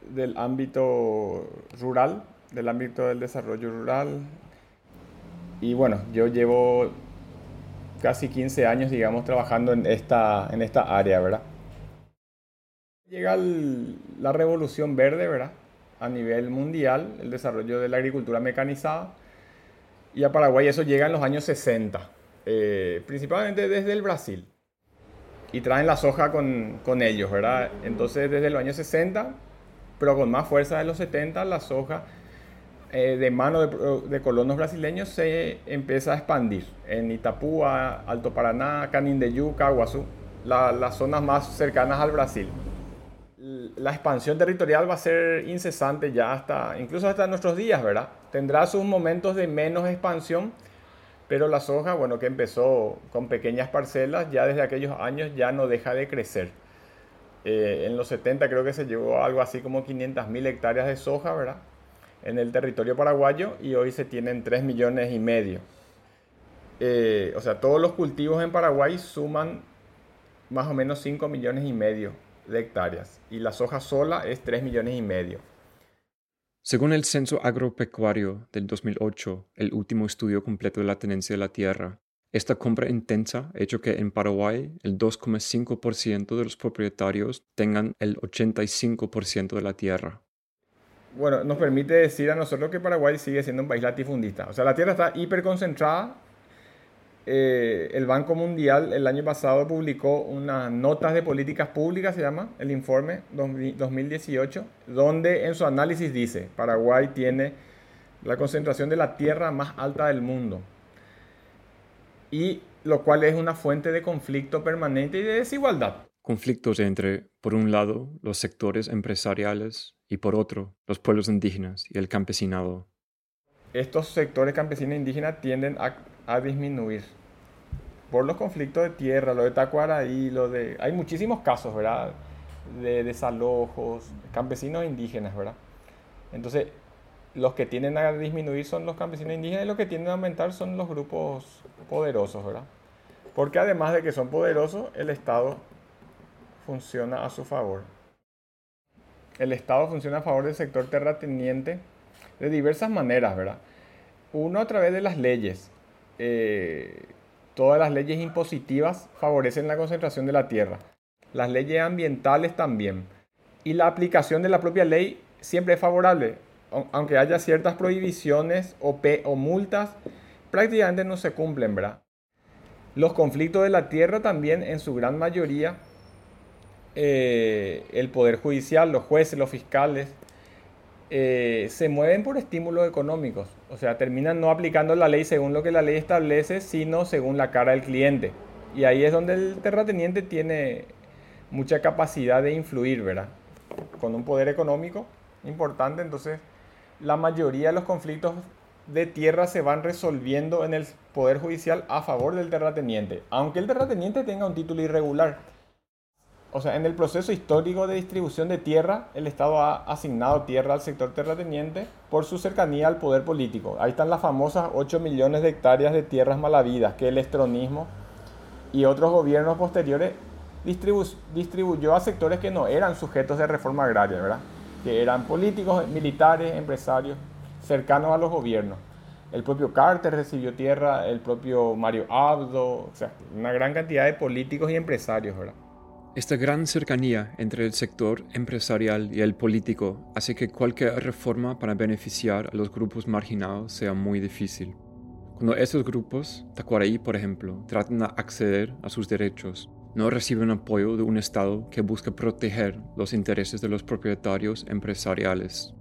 [SPEAKER 12] del ámbito rural, del ámbito del desarrollo rural. Y bueno, yo llevo casi 15 años, digamos, trabajando en esta, en esta área, ¿verdad? Llega la revolución verde, ¿verdad? A nivel mundial, el desarrollo de la agricultura mecanizada. Y a Paraguay eso llega en los años 60, eh, principalmente desde el Brasil. Y traen la soja con, con ellos, ¿verdad? Entonces desde los años 60, pero con más fuerza de los 70, la soja eh, de mano de, colonos brasileños se empieza a expandir en Itapúa, Alto Paraná, Canindeyú, Caguazú, la- las zonas más cercanas al Brasil. La expansión territorial va a ser incesante ya hasta, incluso hasta nuestros días, ¿verdad? Tendrá sus momentos de menos expansión, pero la soja, bueno, que empezó con pequeñas parcelas, ya desde aquellos años ya no deja de crecer. Eh, en los 70 creo que se llegó a algo así como 500.000 hectáreas de soja, ¿verdad? En el territorio paraguayo y hoy se tienen 3 millones y medio. Eh, o sea, todos los cultivos en Paraguay suman más o menos 5 millones y medio de hectáreas y la soja sola es 3 millones y medio.
[SPEAKER 1] Según el Censo Agropecuario del 2008, el último estudio completo de la tenencia de la tierra, esta compra intensa ha hecho que en Paraguay el 2,5% de los propietarios tengan el 85% de la tierra.
[SPEAKER 12] Bueno, nos permite decir a nosotros que Paraguay sigue siendo un país latifundista. O sea, la tierra está hiperconcentrada eh, el Banco Mundial el año pasado publicó unas notas de políticas públicas, se llama el informe 2018, donde en su análisis dice, Paraguay tiene la concentración de la tierra más alta del mundo, y lo cual es una fuente de conflicto permanente y de desigualdad.
[SPEAKER 1] Conflictos entre, por un lado, los sectores empresariales y por otro, los pueblos indígenas y el campesinado.
[SPEAKER 12] Estos sectores campesinos indígenas tienden a a disminuir por los conflictos de tierra, lo de Tacuaraí, lo de... Hay muchísimos casos, ¿verdad? De desalojos, campesinos indígenas, ¿verdad? Entonces, los que tienden a disminuir son los campesinos indígenas y los que tienden a aumentar son los grupos poderosos, ¿verdad? Porque además de que son poderosos, el Estado funciona a su favor. El Estado funciona a favor del sector terrateniente de diversas maneras, ¿verdad? Uno a través de las leyes, eh, todas las leyes impositivas favorecen la concentración de la tierra. Las leyes ambientales también. Y la aplicación de la propia ley siempre es favorable. Aunque haya ciertas prohibiciones o, o multas, prácticamente no se cumplen, ¿verdad? Los conflictos de la tierra también, en su gran mayoría, eh, el Poder Judicial, los jueces, los fiscales, eh, se mueven por estímulos económicos. O sea, terminan no aplicando la ley según lo que la ley establece, sino según la cara del cliente. Y ahí es donde el terrateniente tiene mucha capacidad de influir, ¿verdad? Con un poder económico importante, entonces la mayoría de los conflictos de tierra se van resolviendo en el Poder Judicial a favor del terrateniente, aunque el terrateniente tenga un título irregular o sea, en el proceso histórico de distribución de tierra, el Estado ha asignado tierra al sector terrateniente por su cercanía al poder político. Ahí están las famosas 8 millones de hectáreas de tierras malavidas que el estronismo y otros gobiernos posteriores distribuyó a sectores que no eran sujetos de reforma agraria, ¿verdad? Que eran políticos, militares, empresarios cercanos a los gobiernos. El propio Carter recibió tierra, el propio Mario Abdo, o sea, una gran cantidad de políticos y empresarios, ¿verdad?
[SPEAKER 1] Esta gran cercanía entre el sector empresarial y el político hace que cualquier reforma para beneficiar a los grupos marginados sea muy difícil. Cuando esos grupos, Tacuaraí por ejemplo, tratan de acceder a sus derechos, no reciben apoyo de un Estado que busca proteger los intereses de los propietarios empresariales.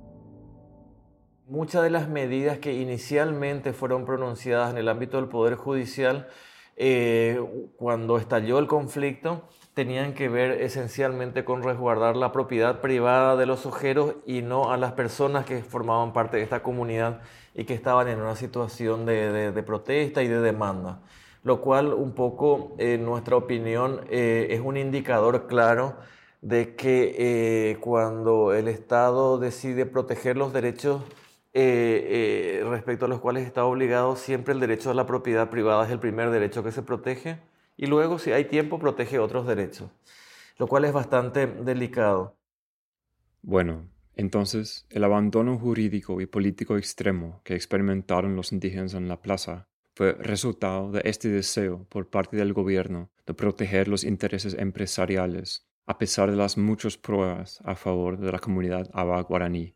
[SPEAKER 2] Muchas de las medidas que inicialmente fueron pronunciadas en el ámbito del Poder Judicial, eh, cuando estalló el conflicto, tenían que ver esencialmente con resguardar la propiedad privada de los ojeros y no a las personas que formaban parte de esta comunidad y que estaban en una situación de, protesta y de demanda. Lo cual un poco, en nuestra opinión, eh, es un indicador claro de que eh, cuando el Estado decide proteger los derechos eh, respecto a los cuales está obligado, siempre el derecho a la propiedad privada es el primer derecho que se protege y luego, si hay tiempo, protege otros derechos, lo cual es bastante delicado.
[SPEAKER 1] Bueno, entonces, el abandono jurídico y político extremo que experimentaron los indígenas en la plaza fue resultado de este deseo por parte del gobierno de proteger los intereses empresariales, a pesar de las muchas pruebas a favor de la comunidad aba guaraní.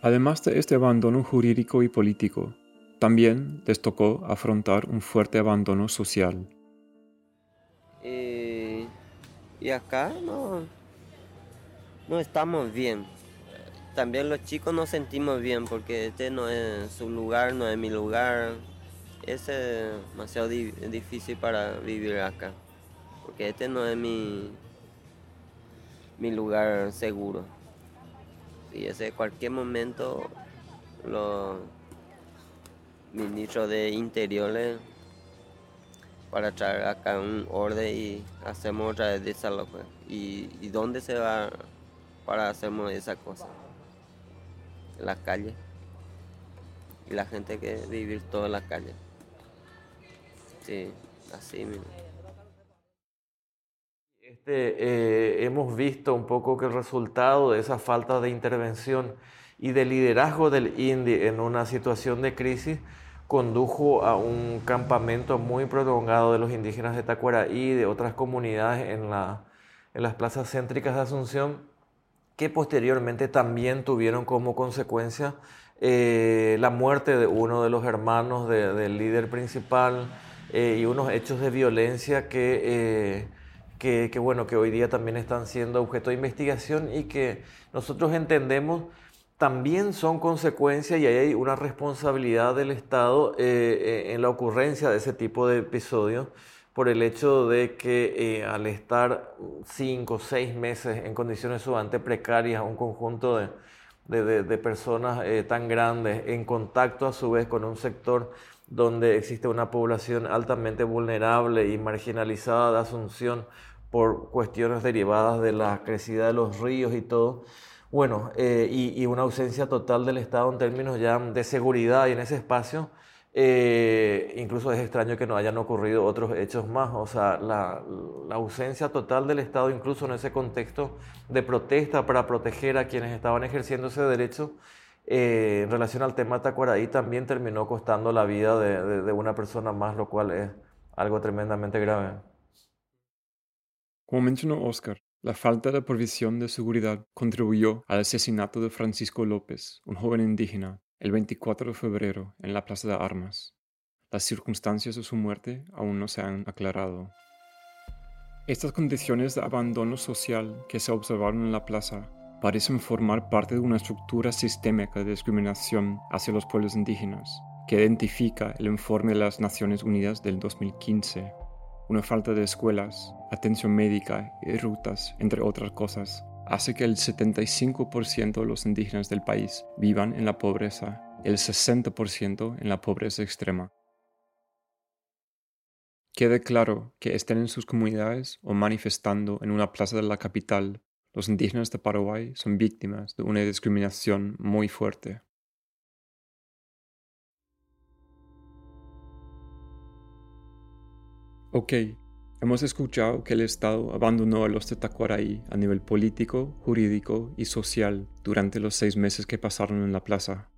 [SPEAKER 1] Además de este abandono jurídico y político, también les tocó afrontar un fuerte abandono social.
[SPEAKER 3] Eh, y acá no, no estamos bien. También los chicos nos sentimos bien porque este no es su lugar, no es mi lugar. Es demasiado difícil para vivir acá. Porque este no es mi, mi lugar seguro y ese cualquier momento los ministros de interiores para traer acá un orden y hacemos otra vez desalojo. ¿Y, ¿Y dónde se va para hacernos esa cosa? En las calles. Y la gente que vivir toda la calle. Sí, así mismo.
[SPEAKER 2] Este, eh, hemos visto un poco que el resultado de esa falta de intervención y de liderazgo del INDI en una situación de crisis condujo a un campamento muy prolongado de los indígenas de Tacuaraí y de otras comunidades en, la, en las plazas céntricas de Asunción que posteriormente también tuvieron como consecuencia eh, la muerte de uno de los hermanos del líder principal y unos hechos de violencia que, que, que, bueno, que hoy día también están siendo objeto de investigación y que nosotros entendemos también son consecuencias y hay una responsabilidad del Estado eh, eh, en la ocurrencia de ese tipo de episodios por el hecho de que eh, al estar cinco o seis meses en condiciones sumamente precarias, un conjunto de, de personas tan grandes en contacto a su vez con un sector donde existe una población altamente vulnerable y marginalizada de Asunción por cuestiones derivadas de la crecida de los ríos y todo, bueno, eh, y, una ausencia total del Estado en términos ya de seguridad y en ese espacio, eh, incluso es extraño que no hayan ocurrido otros hechos más, o sea, la, ausencia total del Estado, incluso en ese contexto de protesta para proteger a quienes estaban ejerciendo ese derecho, eh, en relación al tema Tacuaraí, también terminó costando la vida de, de una persona más, lo cual es algo tremendamente grave.
[SPEAKER 1] Como mencionó Oscar, la falta de provisión de seguridad contribuyó al asesinato de Francisco López, un joven indígena, el 24 de febrero en la Plaza de Armas. Las circunstancias de su muerte aún no se han aclarado. Estas condiciones de abandono social que se observaron en la plaza parecen formar parte de una estructura sistémica de discriminación hacia los pueblos indígenas, que identifica el informe de las Naciones Unidas del 2015 una falta de escuelas, atención médica y rutas, entre otras cosas, hace que el 75% de los indígenas del país vivan en la pobreza, el 60% en la pobreza extrema. Quede claro que estén en sus comunidades o manifestando en una plaza de la capital, los indígenas de Paraguay son víctimas de una discriminación muy fuerte. Ok, hemos escuchado que el Estado abandonó a los Tetacuaraí a nivel político, jurídico y social durante los seis meses que pasaron en la plaza.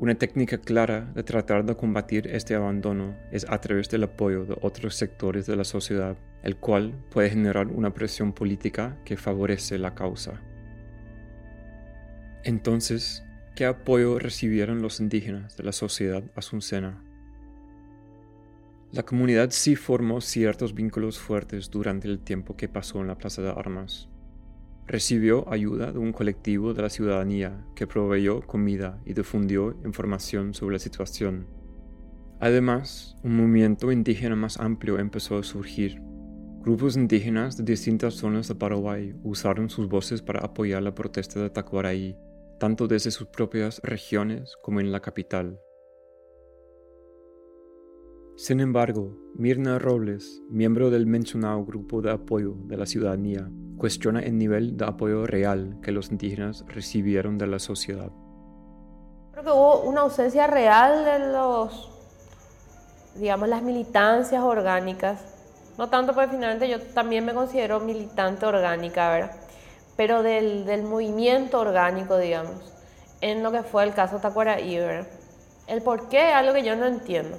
[SPEAKER 1] Una técnica clara de tratar de combatir este abandono es a través del apoyo de otros sectores de la sociedad, el cual puede generar una presión política que favorece la causa. Entonces, ¿qué apoyo recibieron los indígenas de la sociedad asuncena? La comunidad sí formó ciertos vínculos fuertes durante el tiempo que pasó en la Plaza de Armas. Recibió ayuda de un colectivo de la ciudadanía que proveyó comida y difundió información sobre la situación. Además, un movimiento indígena más amplio empezó a surgir. Grupos indígenas de distintas zonas de Paraguay usaron sus voces para apoyar la protesta de Tacuaraí, tanto desde sus propias regiones como en la capital. Sin embargo, Mirna Robles, miembro del mencionado grupo de apoyo de la ciudadanía, cuestiona el nivel de apoyo real que los indígenas recibieron de la sociedad.
[SPEAKER 13] Creo que hubo una ausencia real de los, digamos, las militancias orgánicas. No tanto porque finalmente yo también me considero militante orgánica, ¿verdad? Pero del, del movimiento orgánico, digamos, en lo que fue el caso Tacuaraí, ¿verdad? El por qué es algo que yo no entiendo.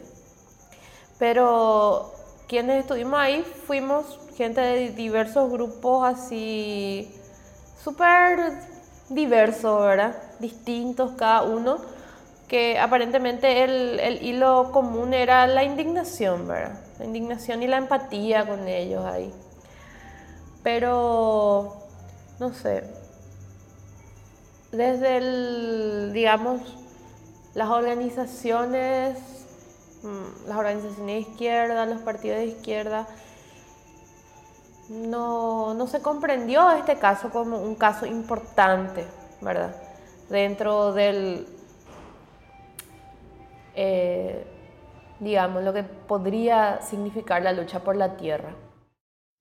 [SPEAKER 13] Pero quienes estuvimos ahí fuimos gente de diversos grupos así, súper diversos, ¿verdad? Distintos cada uno, que aparentemente el, el, hilo común era la indignación, ¿verdad? La indignación y la empatía con ellos ahí. Pero, no sé, desde el, digamos, las organizaciones las organizaciones de izquierda, los partidos de izquierda, no, no se comprendió este caso como un caso importante, ¿verdad? Dentro del, eh, digamos, lo que podría significar la lucha por la tierra.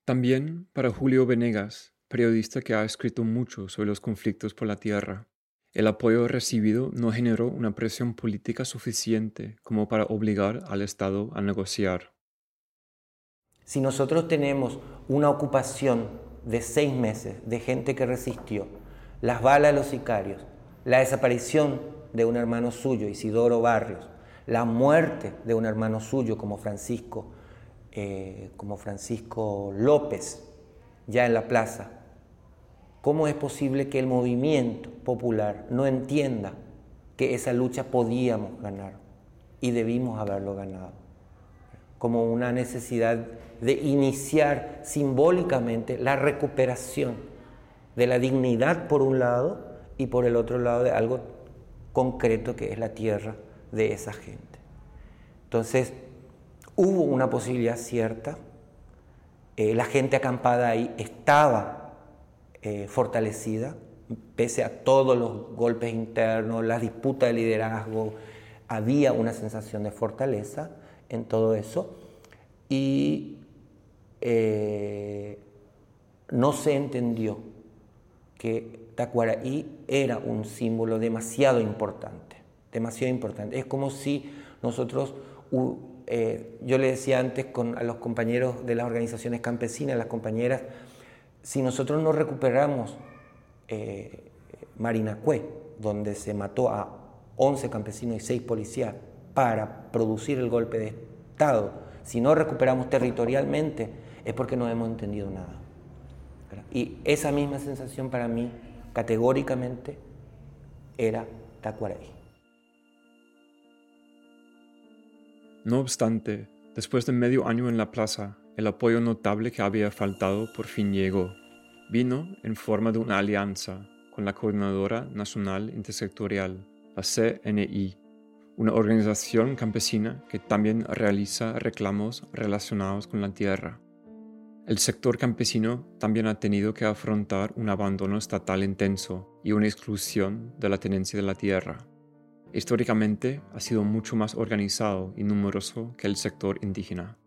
[SPEAKER 1] También para Julio Venegas, periodista que ha escrito mucho sobre los conflictos por la tierra, el apoyo recibido no generó una presión política suficiente como para obligar al Estado a negociar.
[SPEAKER 14] Si nosotros tenemos una ocupación de seis meses de gente que resistió, las balas de los sicarios, la desaparición de un hermano suyo, Isidoro Barrios, la muerte de un hermano suyo como Francisco, eh, como Francisco López, ya en la plaza, ¿Cómo es posible que el movimiento popular no entienda que esa lucha podíamos ganar y debimos haberlo ganado? Como una necesidad de iniciar simbólicamente la recuperación de la dignidad por un lado y por el otro lado de algo concreto que es la tierra de esa gente. Entonces, hubo una posibilidad cierta, eh, la gente acampada ahí estaba eh, fortalecida, pese a todos los golpes internos, la disputa de liderazgo, había una sensación de fortaleza en todo eso y eh, no se entendió que Tacuaraí era un símbolo demasiado importante, demasiado importante. Es como si nosotros, eh, yo le decía antes con, a los compañeros de las organizaciones campesinas, las compañeras, si nosotros no recuperamos eh, Marinacue, donde se mató a 11 campesinos y 6 policías para producir el golpe de Estado, si no recuperamos territorialmente, es porque no hemos entendido nada. Y esa misma sensación para mí, categóricamente, era Tacuaray.
[SPEAKER 1] No obstante, después de medio año en la plaza, el apoyo notable que había faltado por fin llegó. Vino en forma de una alianza con la Coordinadora Nacional Intersectorial, la CNI, una organización campesina que también realiza reclamos relacionados con la tierra. El sector campesino también ha tenido que afrontar un abandono estatal intenso y una exclusión de la tenencia de la tierra. Históricamente ha sido mucho más organizado y numeroso que el sector indígena.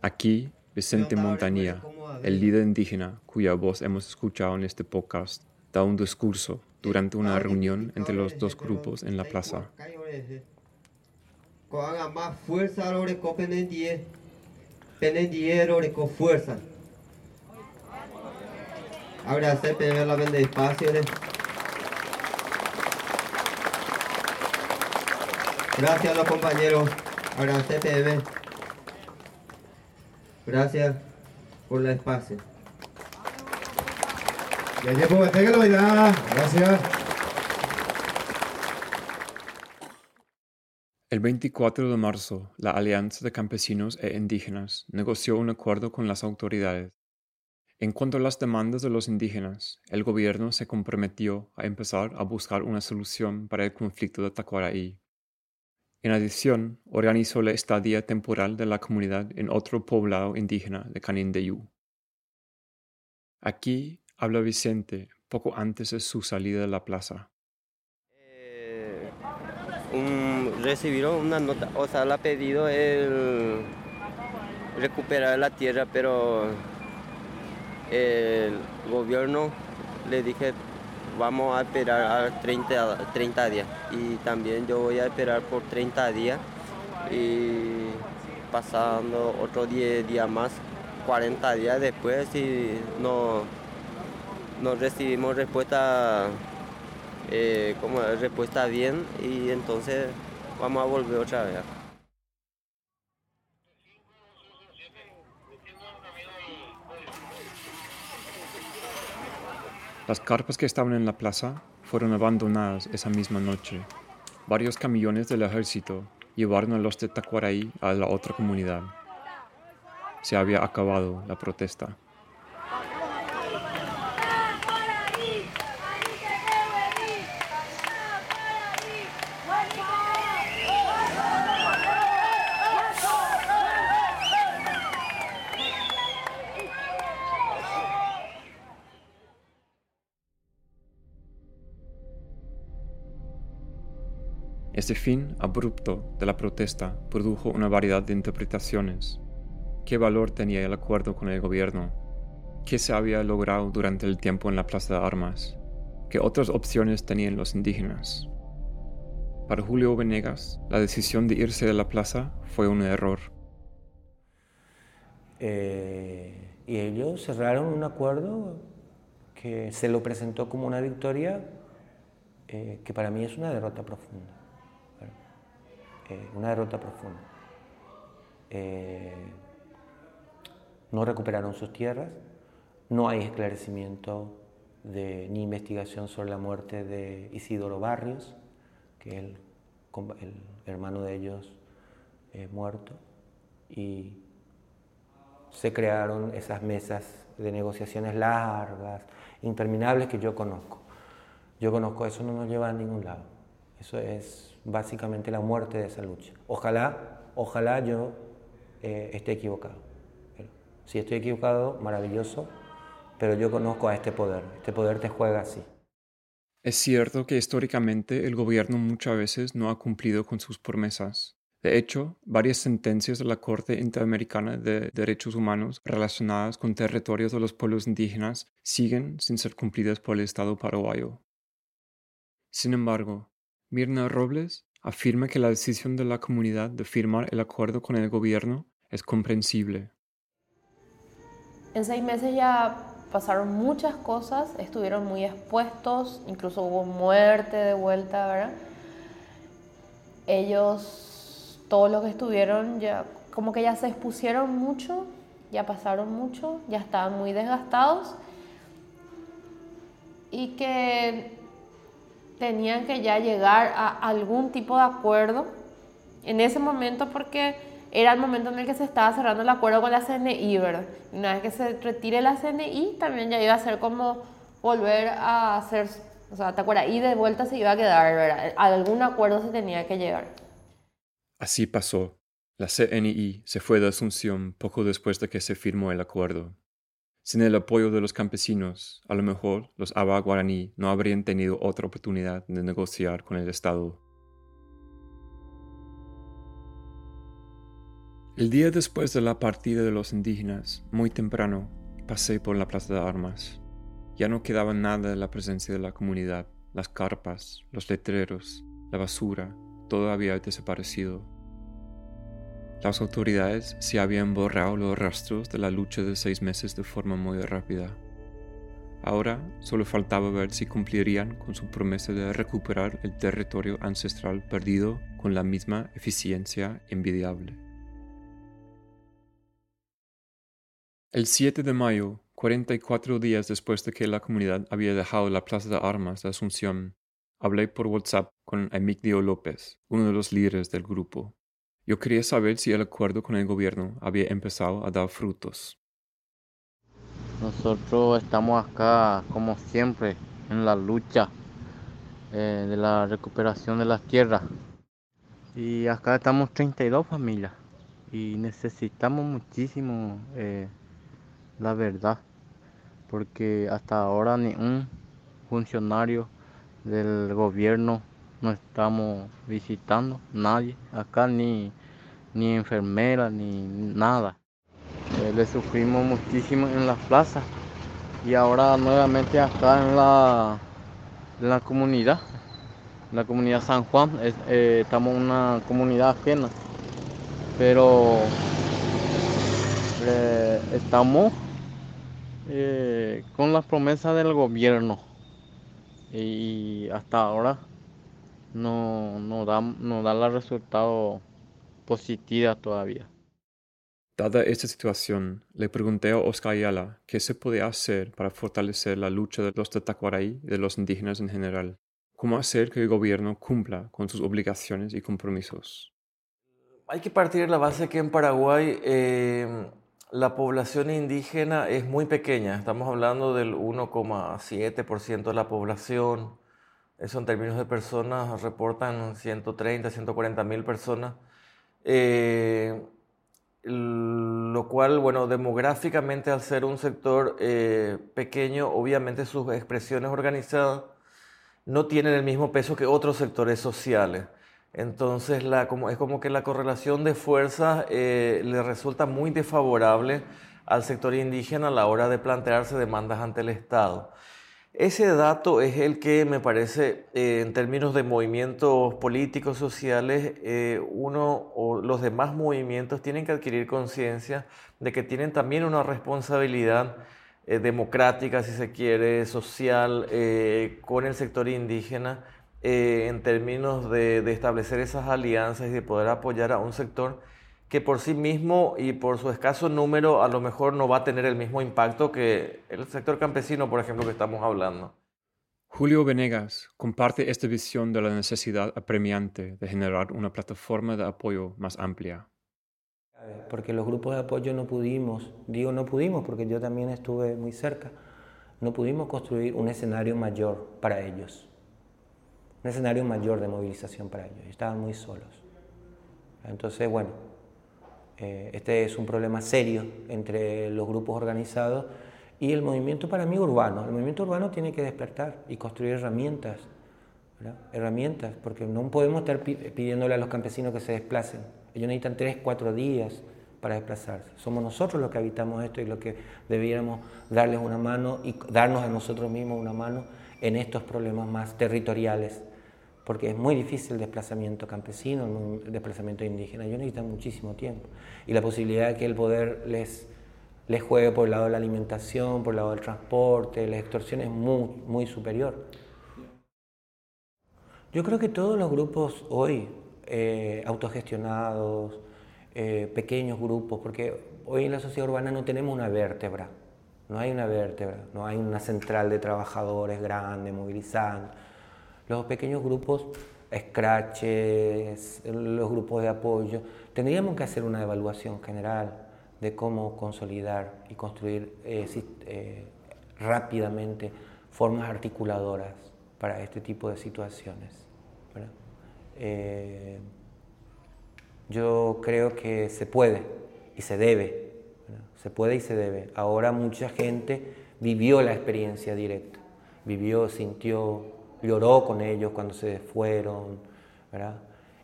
[SPEAKER 1] Aquí Vicente Montañía, el líder indígena cuya voz hemos escuchado en este podcast, da un discurso durante una reunión entre los dos grupos en la plaza.
[SPEAKER 15] La Gracias a los compañeros. Ahora CPB. Gracias por el espacio.
[SPEAKER 6] Gracias.
[SPEAKER 1] El 24 de marzo, la Alianza de Campesinos e Indígenas negoció un acuerdo con las autoridades. En cuanto a las demandas de los indígenas, el gobierno se comprometió a empezar a buscar una solución para el conflicto de Tacuaraí. En adición, organizó la estadía temporal de la comunidad en otro poblado indígena de Canindeyú. Aquí habla Vicente poco antes de su salida de la plaza.
[SPEAKER 3] Eh, recibieron una nota, o sea, le ha pedido el recuperar la tierra, pero el gobierno le dije vamos a esperar a 30, 30 días y también yo voy a esperar por 30 días y pasando otros 10 días más, 40 días después si no, no recibimos respuesta eh, como respuesta bien y entonces vamos a volver otra vez.
[SPEAKER 1] Las carpas que estaban en la plaza fueron abandonadas esa misma noche. Varios camiones del ejército llevaron a los de Tacuaraí a la otra comunidad. Se había acabado la protesta. Este fin abrupto de la protesta produjo una variedad de interpretaciones. ¿Qué valor tenía el acuerdo con el gobierno? ¿Qué se había logrado durante el tiempo en la Plaza de Armas? ¿Qué otras opciones tenían los indígenas? Para Julio Venegas, la decisión de irse de la plaza fue un error.
[SPEAKER 14] Eh, y ellos cerraron un acuerdo que se lo presentó como una victoria eh, que para mí es una derrota profunda. Eh, una derrota profunda. Eh, no recuperaron sus tierras, no hay esclarecimiento de, ni investigación sobre la muerte de Isidoro Barrios, que es el, hermano de ellos eh, muerto, y se crearon esas mesas de negociaciones largas, interminables que yo conozco. Yo conozco eso, no nos lleva a ningún lado. Eso es básicamente la muerte de esa lucha. Ojalá, ojalá yo eh, esté equivocado. Pero si estoy equivocado, maravilloso, pero yo conozco a este poder. Este poder te juega así.
[SPEAKER 1] Es cierto que históricamente el gobierno muchas veces no ha cumplido con sus promesas. De hecho, varias sentencias de la Corte Interamericana de Derechos Humanos relacionadas con territorios de los pueblos indígenas siguen sin ser cumplidas por el Estado paraguayo. Sin embargo, Mirna Robles afirma que la decisión de la comunidad de firmar el acuerdo con el gobierno es comprensible.
[SPEAKER 13] En seis meses ya pasaron muchas cosas, estuvieron muy expuestos, incluso hubo muerte de vuelta, ¿verdad? Ellos, todos los que estuvieron, ya como que ya se expusieron mucho, ya pasaron mucho, ya estaban muy desgastados y que tenían que ya llegar a algún tipo de acuerdo en ese momento porque era el momento en el que se estaba cerrando el acuerdo con la CNI, ¿verdad? Una vez que se retire la CNI, también ya iba a ser como volver a hacer, o sea, ¿te acuerdas? Y de vuelta se iba a quedar, ¿verdad? Algún acuerdo se tenía que llegar.
[SPEAKER 1] Así pasó. La CNI se fue de Asunción poco después de que se firmó el acuerdo. Sin el apoyo de los campesinos, a lo mejor los Aba guaraní no habrían tenido otra oportunidad de negociar con el Estado. El día después de la partida de los indígenas, muy temprano, pasé por la plaza de armas. Ya no quedaba nada de la presencia de la comunidad, las carpas, los letreros, la basura, todo había desaparecido. Las autoridades se habían borrado los rastros de la lucha de seis meses de forma muy rápida. Ahora solo faltaba ver si cumplirían con su promesa de recuperar el territorio ancestral perdido con la misma eficiencia envidiable. El 7 de mayo, 44 días después de que la comunidad había dejado la plaza de armas de Asunción, hablé por WhatsApp con Emigdio López, uno de los líderes del grupo. Yo quería saber si el acuerdo con el gobierno había empezado a dar frutos.
[SPEAKER 16] Nosotros estamos acá, como siempre, en la lucha eh, de la recuperación de las tierras. Y acá estamos 32 familias y necesitamos muchísimo eh, la verdad, porque hasta ahora ni un funcionario del gobierno no estamos visitando nadie acá ni ni enfermera ni nada. Eh, le sufrimos muchísimo en la plaza y ahora nuevamente acá en la en la comunidad la comunidad San Juan. Eh, estamos en una comunidad ajena pero eh, estamos con las promesas del gobierno. Y hasta ahora no, no, da, no da la resultado positiva todavía.
[SPEAKER 1] Dada esta situación, le pregunté a Oscar Ayala qué se puede hacer para fortalecer la lucha de los Tatacuaray y de los indígenas en general. ¿Cómo hacer que el gobierno cumpla con sus obligaciones y compromisos?
[SPEAKER 2] Hay que partir de la base que en Paraguay eh, la población indígena es muy pequeña. Estamos hablando del 1,7% de la población eso en términos de personas reportan 130, 140 mil personas, eh, lo cual, bueno, demográficamente al ser un sector eh, pequeño, obviamente sus expresiones organizadas no tienen el mismo peso que otros sectores sociales. Entonces la, como, es como que la correlación de fuerzas eh, le resulta muy desfavorable al sector indígena a la hora de plantearse demandas ante el Estado. Ese dato es el que me parece, eh, en términos de movimientos políticos, sociales, eh, uno o los demás movimientos tienen que adquirir conciencia de que tienen también una responsabilidad eh, democrática, si se quiere, social, con el sector indígena, en términos de, de establecer esas alianzas y de poder apoyar a un sector que por sí mismo y por su escaso número a lo mejor no va a tener el mismo impacto que el sector campesino, por ejemplo, que estamos hablando.
[SPEAKER 1] Julio Venegas comparte esta visión de la necesidad apremiante de generar una plataforma de apoyo más amplia.
[SPEAKER 14] Porque los grupos de apoyo no pudimos, digo no pudimos porque yo también estuve muy cerca, no pudimos construir un escenario mayor para ellos, un escenario mayor de movilización para ellos, estaban muy solos. Entonces, bueno, eh, este es un problema serio entre los grupos organizados y el movimiento para mí urbano. El movimiento urbano tiene que despertar y construir herramientas, herramientas, porque no podemos estar pidiéndole a los campesinos que se desplacen. Ellos necesitan tres, cuatro días para desplazarse. Somos nosotros los que habitamos esto y los que debiéramos darles una mano y darnos a nosotros mismos una mano en estos problemas más territoriales porque es muy difícil el desplazamiento campesino, el desplazamiento indígena. Ellos necesitan muchísimo tiempo. Y la posibilidad de que el poder les, les juegue por el lado de la alimentación, por el lado del transporte, la extorsión es muy, muy superior. Yo creo que todos los grupos hoy, eh, autogestionados, eh, pequeños grupos, porque hoy en la sociedad urbana no tenemos una vértebra, no hay una vértebra, no hay una central de grande, movilizando los pequeños grupos, scratches, los grupos de apoyo, tendríamos que hacer una evaluación general de cómo consolidar y construir eh, eh, rápidamente formas articuladoras para este tipo de situaciones. Eh, yo creo que se puede y se debe, se puede y se debe. Ahora mucha gente vivió la experiencia directa, vivió, sintió, lloró con ellos cuando se fueron, ¿verdad?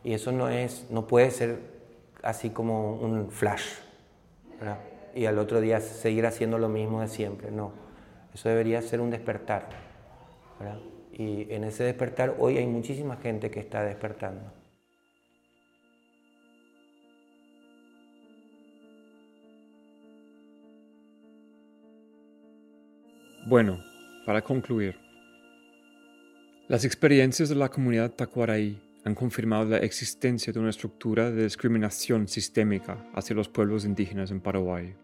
[SPEAKER 14] Y eso no, es, no puede ser así como un flash, ¿verdad? Y al otro día seguir haciendo lo mismo de siempre, no. Eso debería ser un despertar, ¿verdad? Y en ese despertar hoy hay muchísima gente que está despertando.
[SPEAKER 1] Bueno, para concluir, las experiencias de la comunidad tacuaraí han confirmado la existencia de una estructura de discriminación sistémica hacia los pueblos indígenas en Paraguay.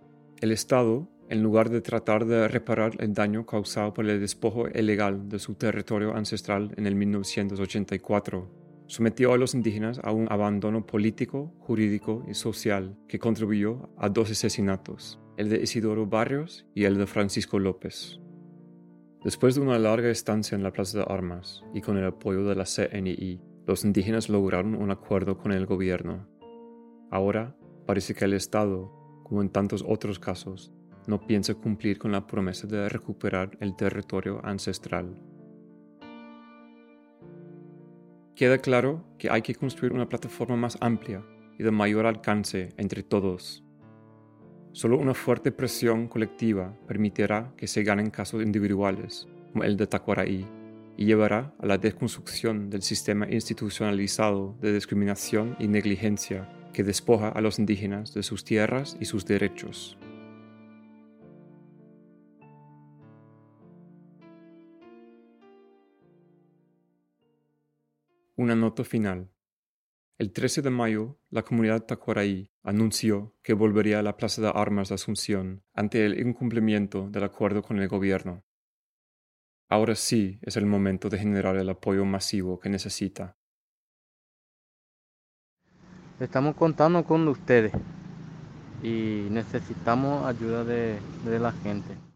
[SPEAKER 1] El Estado, en lugar de tratar de reparar el daño causado por el despojo ilegal de su territorio ancestral en el 1984, sometió a los indígenas a un abandono político, jurídico y social que contribuyó a dos asesinatos, el de Isidoro Barrios y el de Francisco López. Después de una larga estancia en la Plaza de Armas y con el apoyo de la CNI, los indígenas lograron un acuerdo con el gobierno. Ahora parece que el Estado, como en tantos otros casos, no piensa cumplir con la promesa de recuperar el territorio ancestral. Queda claro que hay que construir una plataforma más amplia y de mayor alcance entre todos Solo una fuerte presión colectiva permitirá que se ganen casos individuales, como el de Tacuaraí, y llevará a la desconstrucción del sistema institucionalizado de discriminación y negligencia que despoja a los indígenas de sus tierras y sus derechos. Una nota final. El 13 de mayo, la comunidad tacuaraí anunció que volvería a la Plaza de Armas de Asunción ante el incumplimiento del acuerdo con el gobierno. Ahora sí es el momento de generar el apoyo masivo que necesita.
[SPEAKER 16] Estamos contando con ustedes y necesitamos ayuda de, de la gente.